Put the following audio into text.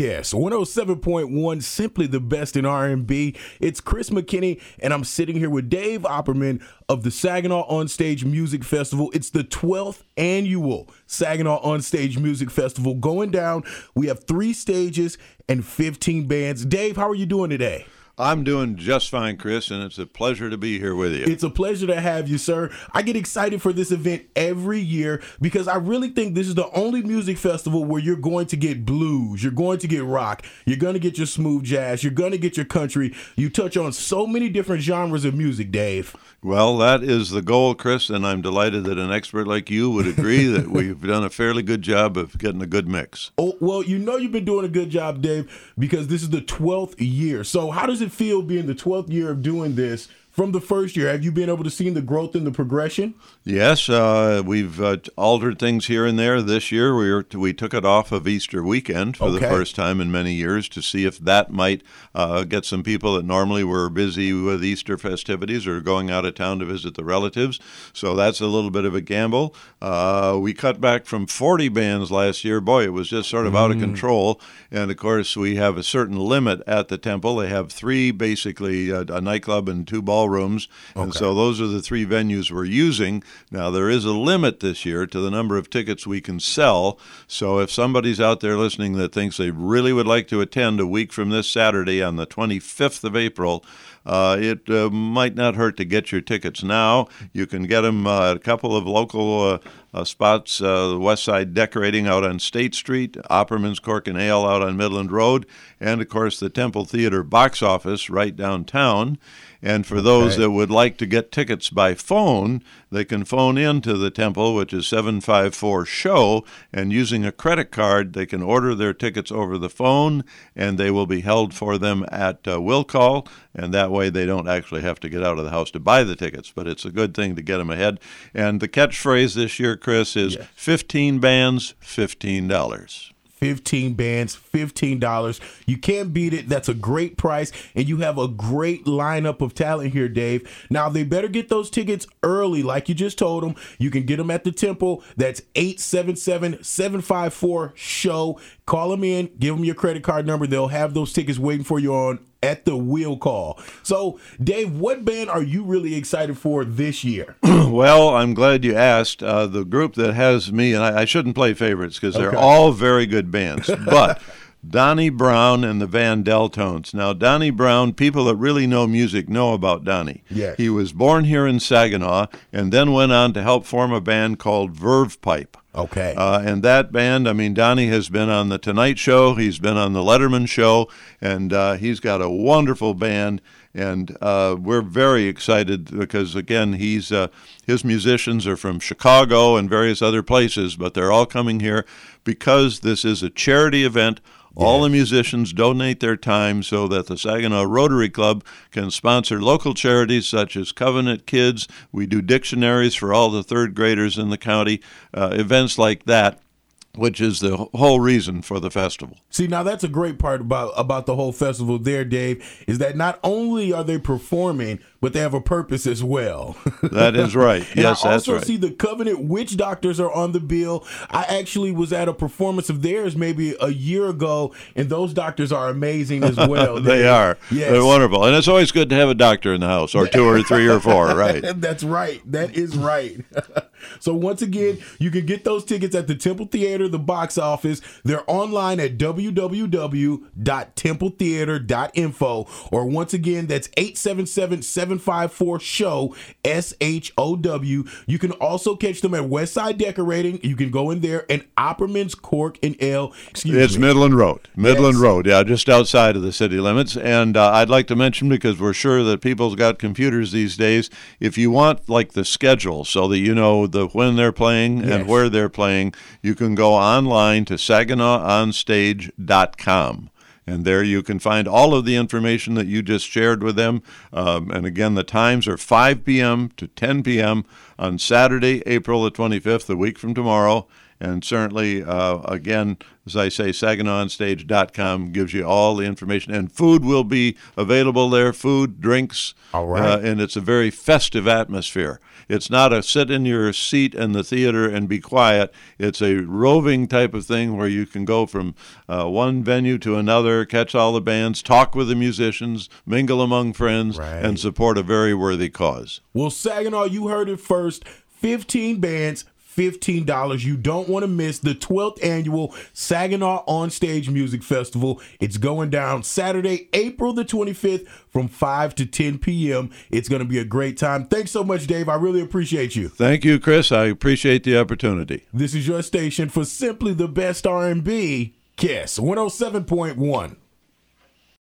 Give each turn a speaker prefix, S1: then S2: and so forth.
S1: Yes, 107.1, simply the best in R&B. It's Chris McKinney, and I'm sitting here with Dave Opperman of the Saginaw On Stage Music Festival. It's the 12th annual Saginaw On Stage Music Festival going down. We have three stages and 15 bands. Dave, how are you doing today?
S2: I'm doing just fine, Chris, and it's a pleasure to be here with you.
S1: It's a pleasure to have you, sir. I get excited for this event every year because I really think this is the only music festival where you're going to get blues, you're going to get rock, you're going to get your smooth jazz, you're going to get your country. You touch on so many different genres of music, Dave.
S2: Well, that is the goal, Chris, and I'm delighted that an expert like you would agree that we've done a fairly good job of getting a good mix.
S1: Oh, well, you know you've been doing a good job, Dave, because this is the 12th year. So, how does it feel being the 12th year of doing this from the first year? Have you been able to see the growth and the progression?
S2: Yes, uh, we've uh, altered things here and there. This year, we were, we took it off of Easter weekend for
S1: Okay.
S2: the first time in many years to see if that might uh, get some people that normally were busy with Easter festivities or going out of town to visit the relatives. So that's a little bit of a gamble. Uh, we cut back from 40 bands last year. Boy, it was just sort of out of control. And of course, we have a certain limit at the temple. They have three, basically, uh, a nightclub and two ballrooms. And so those are the three venues we're using. Now, there is a limit this year to the number of tickets we can sell. So if somebody's out there listening that thinks they really would like to attend a week from this Saturday on the 25th of April, uh, it uh, might not hurt to get your tickets now. You can get them uh, at a couple of local uh, spots, uh, the West Side Decorating out on State Street, Opperman's Cork and Ale out on Midland Road, and of course the Temple Theater box office right downtown. And for those
S1: Okay.
S2: that would like to get tickets by phone, they can phone in to the Temple, which is 754 SHOW, and using a credit card, they can order their tickets over the phone, and they will be held for them at uh, will call, and that way they don't actually have to get out of the house to buy the tickets, but it's a good thing to get them ahead. And the catchphrase this year, Chris, is 15 bands, $15.
S1: 15 bands, $15. You can't beat it. That's a great price. And you have a great lineup of talent here, Dave. Now, they better get those tickets early, like you just told them. You can get them at the Temple. That's 877 754 SHOW. Call them in, give them your credit card number. They'll have those tickets waiting for you on at the wheel call. So, Dave, what band are you really excited for this year?
S2: Well, I'm glad you asked. Uh, the group that has me, and I, I shouldn't play favorites because they're
S1: Okay.
S2: all very good bands, but Donnie Brown and the Van Deltones. Now, Donnie Brown, people that really know music know about Donnie.
S1: Yes.
S2: He was born here in Saginaw and then went on to help form a band called Verve Pipe.
S1: Okay.
S2: Uh, and that band, I mean, Donnie has been on The Tonight Show, he's been on The Letterman Show, and uh, he's got a wonderful band. And uh, we're very excited because, again, he's uh, his musicians are from Chicago and various other places, but they're all coming here because this is a charity event. All the musicians donate their time so that the Saginaw Rotary Club can sponsor local charities such as Covenant Kids. We do dictionaries for all the third graders in the county, uh, events like that, which is the whole reason for the festival.
S1: See, now that's a great part about about the whole festival there, Dave, is that not only are they performing, but they have a purpose as well.
S2: That is right. Yes,
S1: I
S2: that's
S1: also
S2: right.
S1: see the Covenant Witch Doctors are on the bill. I actually was at a performance of theirs maybe a year ago, and those doctors are amazing as well.
S2: they are.
S1: Yes.
S2: They're wonderful. And it's always good to have a doctor in the house, or two or three or four, right?
S1: That's right. That is right. so once again, you can get those tickets at the Temple Theater, the box office. They're online at www.templetheater.info or once again, that's 877-754-SHOW, S-H-O-W. You can also catch them at Westside Decorating. You can go in there and Opperman's Cork and Ale. Excuse me.
S2: It's
S1: me.
S2: Midland Road. Midland
S1: Yes.
S2: Road, yeah, just outside of the city limits. And uh, I'd like to mention, because we're sure that people's got computers these days, if you want like the schedule so that you know the when they're playing
S1: Yes.
S2: and where they're playing, you can go online to SaginawOnStage.com. And there you can find all of the information that you just shared with them. Um, and again, the times are 5 p.m. to 10 p.m. on Saturday, April the 25th, a week from tomorrow. And certainly, uh, again, as I say, SaginawOnStage.com gives you all the information, and food will be available there. Food, drinks,
S1: all right,
S2: uh, and it's a very festive atmosphere. It's not a sit in your seat in the theater and be quiet. It's a roving type of thing where you can go from uh, one venue to another, catch all the bands, talk with the musicians, mingle among friends,
S1: right.
S2: and support a very worthy cause.
S1: Well, Saginaw, you heard it first. 15 bands, $15. You don't want to miss the 12th annual Saginaw On Stage Music Festival. It's going down Saturday, April the 25th from 5 to 10 p.m. It's going to be a great time. Thanks so much, Dave. I really appreciate you.
S2: Thank you, Chris. I appreciate the opportunity.
S1: This is your station for simply the best R&B. Kiss 107.1.